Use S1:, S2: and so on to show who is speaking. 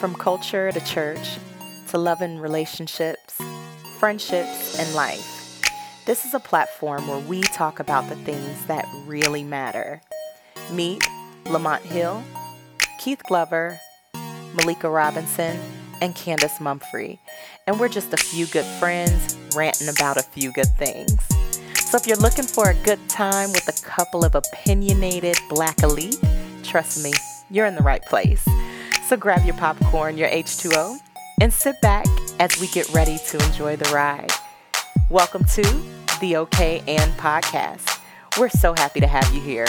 S1: From culture to church, to love and relationships, friendships, and life. This is a platform where we talk about the things that really matter. Meet Lamont Hill, Keith Glover, Malika Robinson, and Candace Mumphrey. And we're just a few good friends ranting about a few good things. So if you're looking for a good time with a couple of opinionated black elite, trust me, you're in the right place. So grab your popcorn, your H2O, and sit back as we get ready to enjoy the ride. Welcome to the OK and podcast. We're so happy to have you here.